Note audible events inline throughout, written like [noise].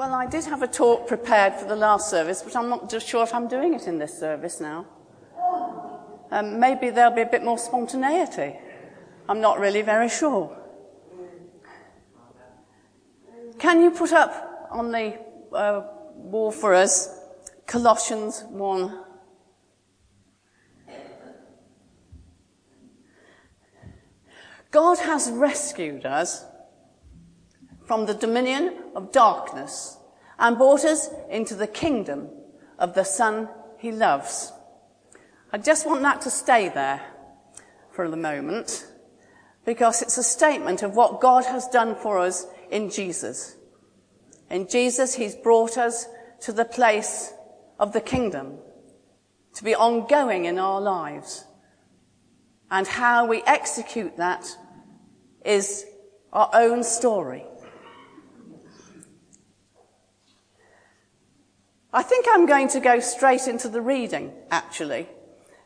Well, I did have a talk prepared for the last service, but I'm not sure if I'm doing it in this service now. Um, maybe there'll be a bit more spontaneity. I'm not really very sure. Can you put up on the uh, wall for us Colossians 1? God has rescued us from the dominion of darkness and brought us into the kingdom of the Son he loves. I just want that to stay there for the moment because it's a statement of what God has done for us in Jesus. In Jesus, he's brought us to the place of the kingdom to be ongoing in our lives. And how we execute that is our own story. I think I'm going to go straight into the reading, actually,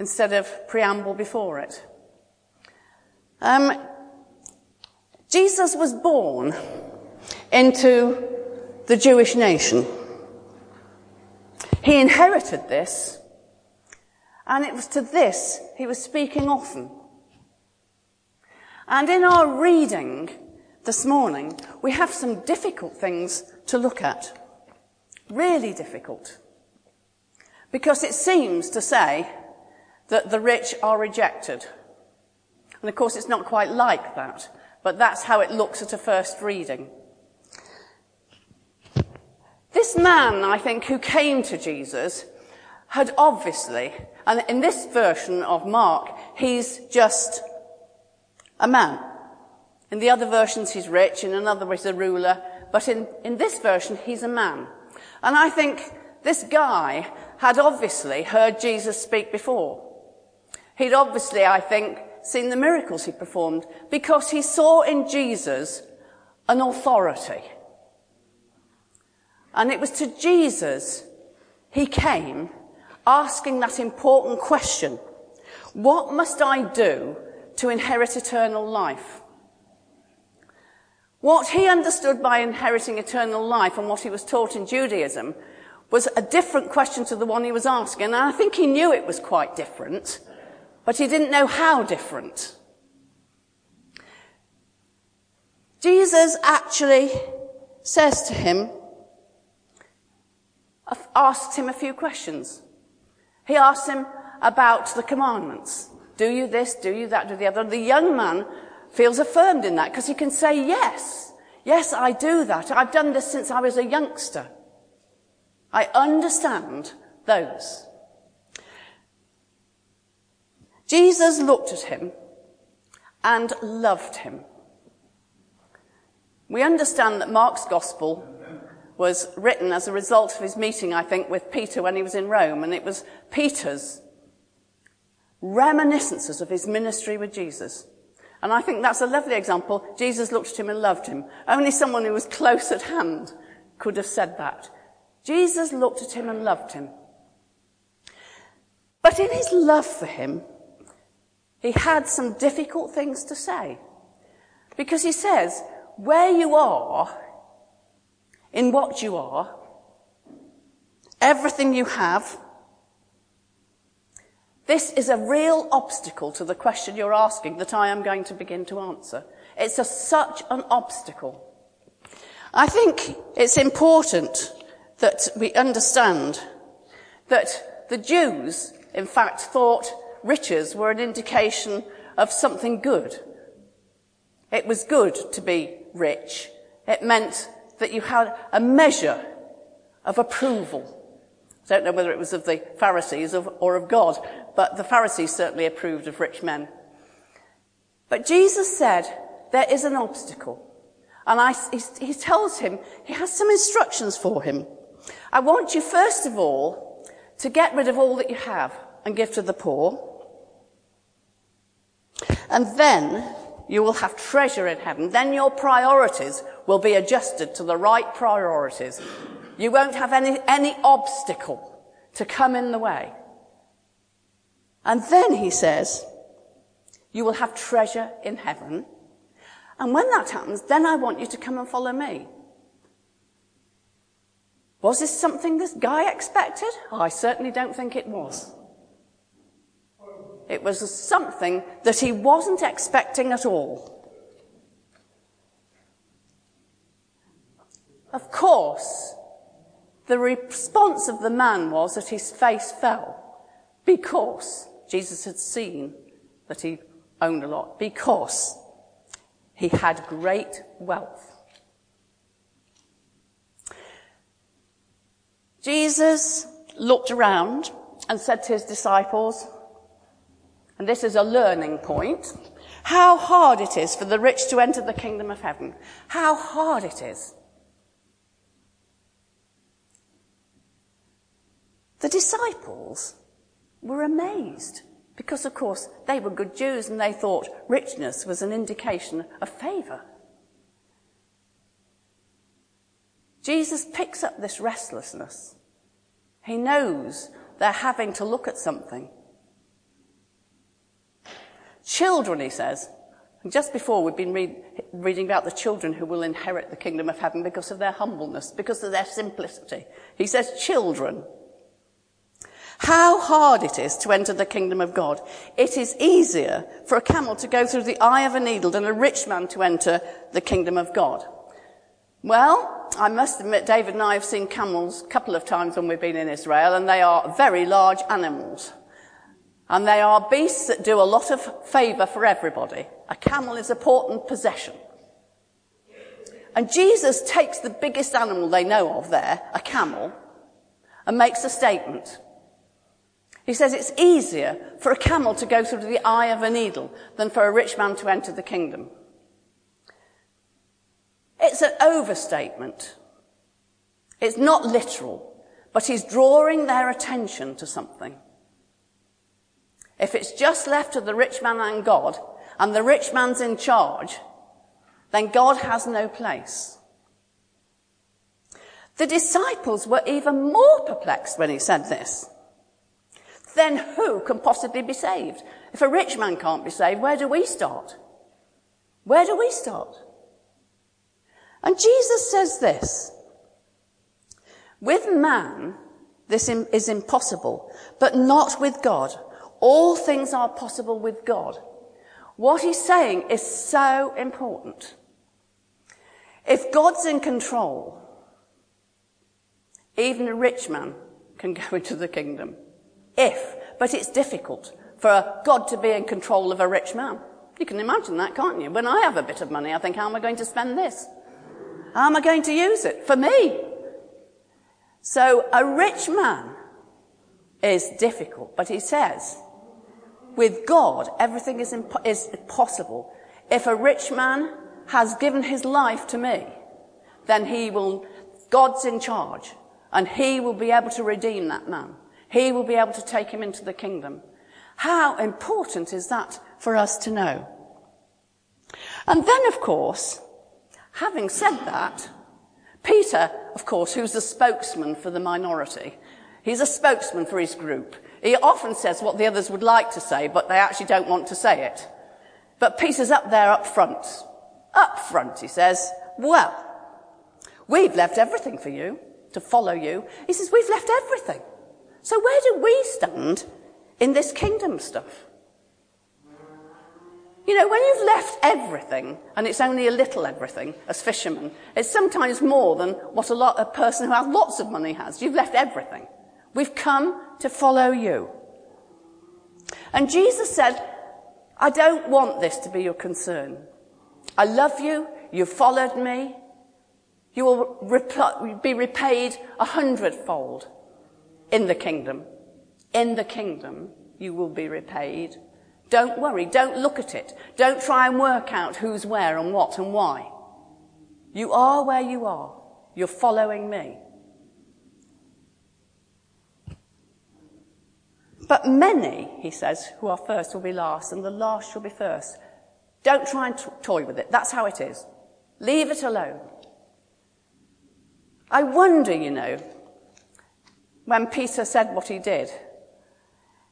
instead of preamble before it. Um, Jesus was born into the Jewish nation. He inherited this, and it was to this he was speaking often. And in our reading this morning, we have some difficult things to look at. Really difficult. Because it seems to say that the rich are rejected. And of course, it's not quite like that, but that's how it looks at a first reading. This man, I think, who came to Jesus had obviously, and in this version of Mark, he's just a man. In the other versions, he's rich, in another, he's a ruler, but in, in this version, he's a man. And I think this guy had obviously heard Jesus speak before. He'd obviously, I think, seen the miracles he performed because he saw in Jesus an authority. And it was to Jesus he came asking that important question. What must I do to inherit eternal life? What he understood by inheriting eternal life and what he was taught in Judaism was a different question to the one he was asking. And I think he knew it was quite different, but he didn't know how different. Jesus actually says to him, asks him a few questions. He asks him about the commandments. Do you this? Do you that? Do the other? The young man feels affirmed in that because he can say, yes, yes, I do that. I've done this since I was a youngster. I understand those. Jesus looked at him and loved him. We understand that Mark's gospel was written as a result of his meeting, I think, with Peter when he was in Rome, and it was Peter's reminiscences of his ministry with Jesus. And I think that's a lovely example. Jesus looked at him and loved him. Only someone who was close at hand could have said that. Jesus looked at him and loved him. But in his love for him, he had some difficult things to say. Because he says, where you are, in what you are, everything you have, this is a real obstacle to the question you're asking that I am going to begin to answer. It's a, such an obstacle. I think it's important that we understand that the Jews, in fact, thought riches were an indication of something good. It was good to be rich. It meant that you had a measure of approval. Don't know whether it was of the Pharisees or of God, but the Pharisees certainly approved of rich men. But Jesus said, there is an obstacle. And I, he, he tells him, he has some instructions for him. I want you, first of all, to get rid of all that you have and give to the poor. And then you will have treasure in heaven. Then your priorities will be adjusted to the right priorities. You won't have any, any obstacle to come in the way. And then he says, you will have treasure in heaven. And when that happens, then I want you to come and follow me. Was this something this guy expected? I certainly don't think it was. It was something that he wasn't expecting at all. Of course, the response of the man was that his face fell because Jesus had seen that he owned a lot, because he had great wealth. Jesus looked around and said to his disciples, and this is a learning point, how hard it is for the rich to enter the kingdom of heaven. How hard it is. The disciples were amazed because, of course, they were good Jews and they thought richness was an indication of favour. Jesus picks up this restlessness. He knows they're having to look at something. Children, he says. And just before we've been read, reading about the children who will inherit the kingdom of heaven because of their humbleness, because of their simplicity. He says children. How hard it is to enter the kingdom of God. It is easier for a camel to go through the eye of a needle than a rich man to enter the kingdom of God. Well, I must admit, David and I have seen camels a couple of times when we've been in Israel, and they are very large animals. And they are beasts that do a lot of favour for everybody. A camel is a important possession. And Jesus takes the biggest animal they know of there, a camel, and makes a statement. He says it's easier for a camel to go through the eye of a needle than for a rich man to enter the kingdom. It's an overstatement. It's not literal, but he's drawing their attention to something. If it's just left to the rich man and God, and the rich man's in charge, then God has no place. The disciples were even more perplexed when he said this then who can possibly be saved? If a rich man can't be saved, where do we start? Where do we start? And Jesus says this With man, this is impossible, but not with God. All things are possible with God. What he's saying is so important. If God's in control, even a rich man can [laughs] go into the kingdom. If, but it's difficult for God to be in control of a rich man. You can imagine that, can't you? When I have a bit of money, I think, how am I going to spend this? How am I going to use it? For me. So a rich man is difficult, but he says, with God, everything is, imp- is possible. If a rich man has given his life to me, then he will, God's in charge, and he will be able to redeem that man. He will be able to take him into the kingdom. How important is that for us to know? And then, of course, having said that, Peter, of course, who's the spokesman for the minority, he's a spokesman for his group. He often says what the others would like to say, but they actually don't want to say it. But Peter's up there up front. Up front, he says, well, we've left everything for you to follow you. He says, we've left everything. So where do we stand in this kingdom stuff? You know, when you've left everything, and it's only a little everything, as fishermen, it's sometimes more than what a, lot, a person who has lots of money has. You've left everything. We've come to follow you. And Jesus said, I don't want this to be your concern. I love you. You've followed me. You will be repaid a hundredfold in the kingdom. In the kingdom, you will be repaid. Don't worry. Don't look at it. Don't try and work out who's where and what and why. You are where you are. You're following me. But many, he says, who are first will be last, and the last shall be first. Don't try and toy with it. That's how it is. Leave it alone. I wonder, you know, when Peter said what he did.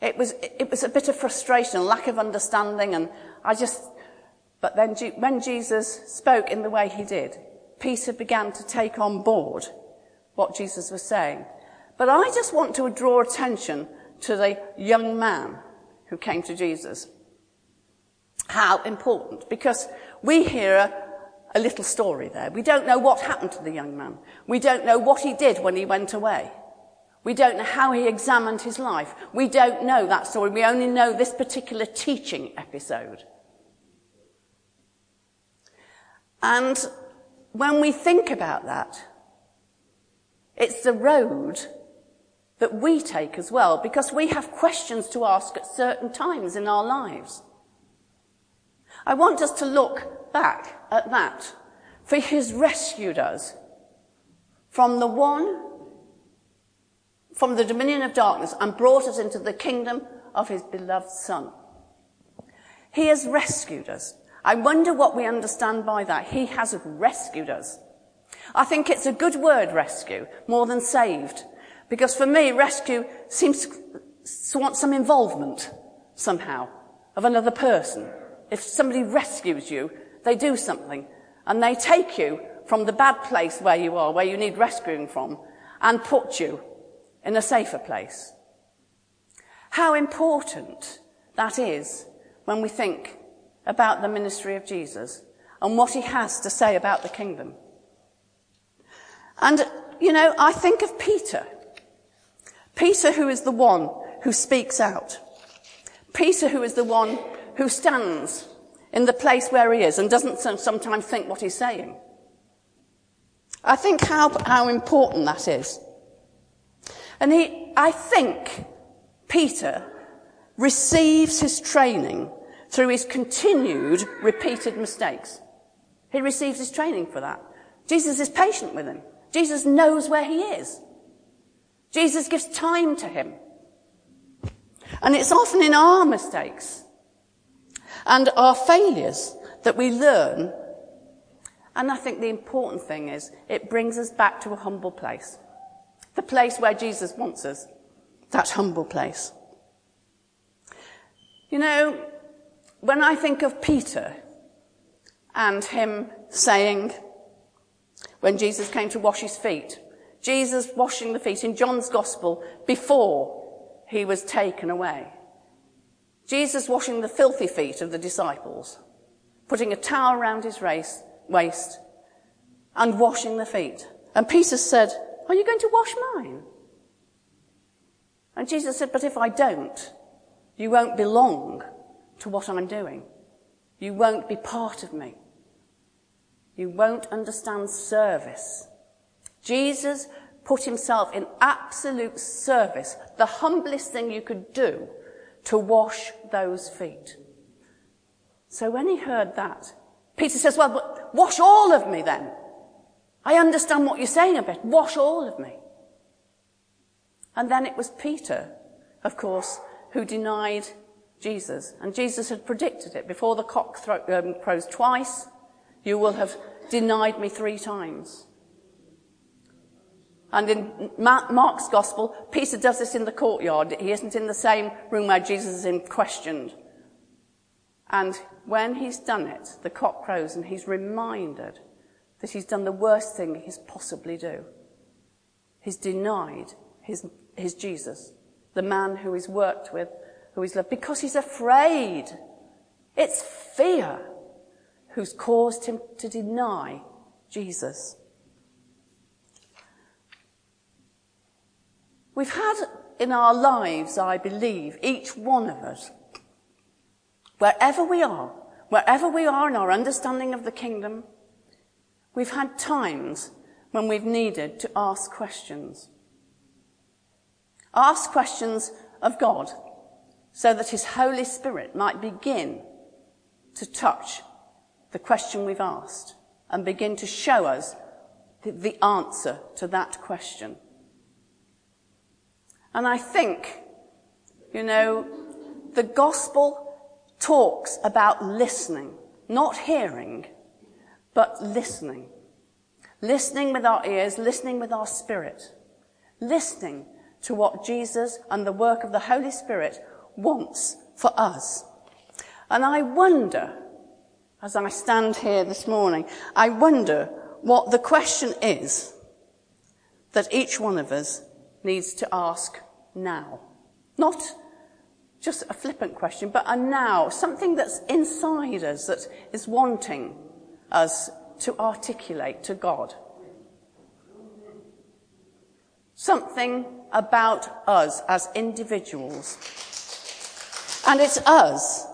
It was, it was a bit of frustration, lack of understanding, and I just, but then when Jesus spoke in the way he did, Peter began to take on board what Jesus was saying. But I just want to draw attention to the young man who came to Jesus. How important, because we hear a, a little story there. We don't know what happened to the young man. We don't know what he did when he went away. We don't know how he examined his life. We don't know that story. We only know this particular teaching episode. And when we think about that, it's the road that we take as well, because we have questions to ask at certain times in our lives. I want us to look back at that, for he has rescued us from the one, from the dominion of darkness and brought us into the kingdom of his beloved son. He has rescued us. I wonder what we understand by that. He has rescued us. I think it's a good word, rescue, more than saved. Because for me, rescue seems to want some involvement somehow of another person. If somebody rescues you, they do something and they take you from the bad place where you are, where you need rescuing from, and put you in a safer place. How important that is when we think about the ministry of Jesus and what he has to say about the kingdom. And, you know, I think of Peter. Peter, who is the one who speaks out. Peter, who is the one who stands in the place where he is and doesn't sometimes think what he's saying. I think how, how important that is. And he, I think Peter receives his training through his continued repeated mistakes. He receives his training for that. Jesus is patient with him. Jesus knows where he is. Jesus gives time to him. And it's often in our mistakes and our failures that we learn. And I think the important thing is it brings us back to a humble place. The place where Jesus wants us. That humble place. You know, when I think of Peter and him saying, when Jesus came to wash his feet, Jesus washing the feet in John's gospel before he was taken away. Jesus washing the filthy feet of the disciples, putting a towel around his waist and washing the feet. And Peter said, are you going to wash mine? And Jesus said, but if I don't, you won't belong to what I'm doing. You won't be part of me. You won't understand service. Jesus put himself in absolute service, the humblest thing you could do, to wash those feet. So when he heard that, Peter says, well, but wash all of me then. I understand what you're saying a bit. Wash all of me. And then it was Peter, of course, who denied Jesus. And Jesus had predicted it. Before the cock thro- um, crows twice, you will have denied me three times. And in Mark's gospel, Peter does this in the courtyard. He isn't in the same room where Jesus is questioned. And when he's done it, the cock crows and he's reminded that he's done the worst thing he can possibly do. He's denied his, his Jesus, the man who he's worked with, who he's loved, because he's afraid. It's fear who's caused him to deny Jesus. We've had in our lives, I believe, each one of us, wherever we are, wherever we are in our understanding of the kingdom, we've had times when we've needed to ask questions. Ask questions of God so that His Holy Spirit might begin to touch the question we've asked and begin to show us the, answer to that question. And I think, you know, the gospel talks about listening, not hearing, but listening. Listening with our ears, listening with our spirit, listening to what Jesus and the work of the Holy Spirit wants for us. And I wonder, as I stand here this morning, I wonder what the question is that each one of us needs to ask now. Not just a flippant question, but a now, something that's inside us that is wanting us to articulate to God. Something about us as individuals. And it's us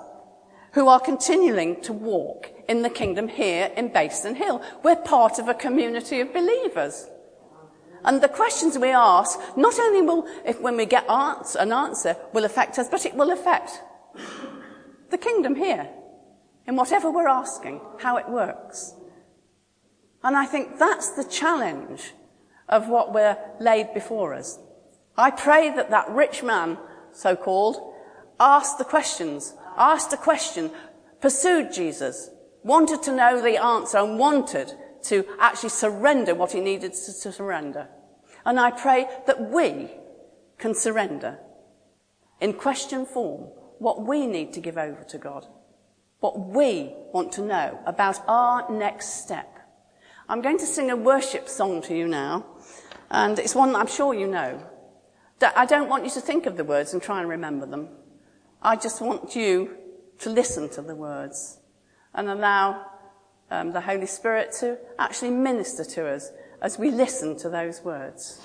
who are continuing to walk in the kingdom here in Bayston Hill. We're part of a community of believers. And the questions we ask, not only will, if when we get an answer, will affect us, but it will affect the kingdom here in whatever we're asking, how it works. And I think that's the challenge of what we're laid before us. I pray that that rich man, so called, asked the questions, asked a question, pursued Jesus, wanted to know the answer and wanted to actually surrender what he needed to, to surrender. And I pray that we can surrender in question form what we need to give over to God, what we want to know about our next step. I'm going to sing a worship song to you now, and it's one I'm sure you know. That I don't want you to think of the words and try and remember them. I just want you to listen to the words and allow um, the Holy Spirit to actually minister to us as we listen to those words.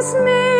promise me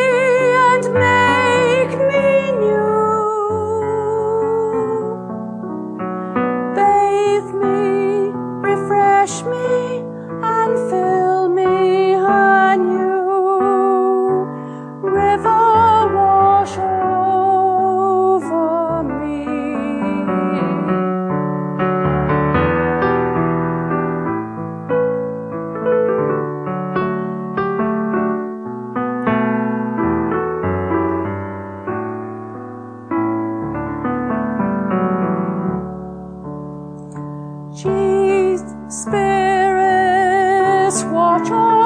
Jesus, spirits, watch over.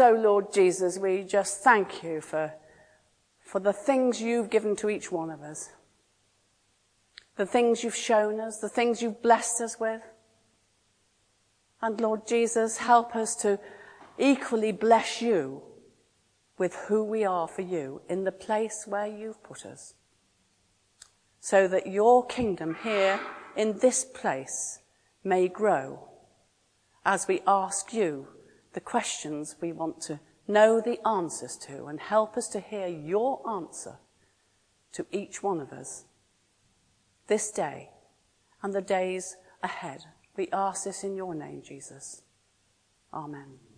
So, Lord Jesus, we just thank you for, for the things you've given to each one of us, the things you've shown us, the things you've blessed us with. And Lord Jesus, help us to equally bless you with who we are for you in the place where you've put us. So that your kingdom here in this place may grow as we ask you the questions we want to know the answers to and help us to hear your answer to each one of us this day and the days ahead. We ask this in your name, Jesus. Amen.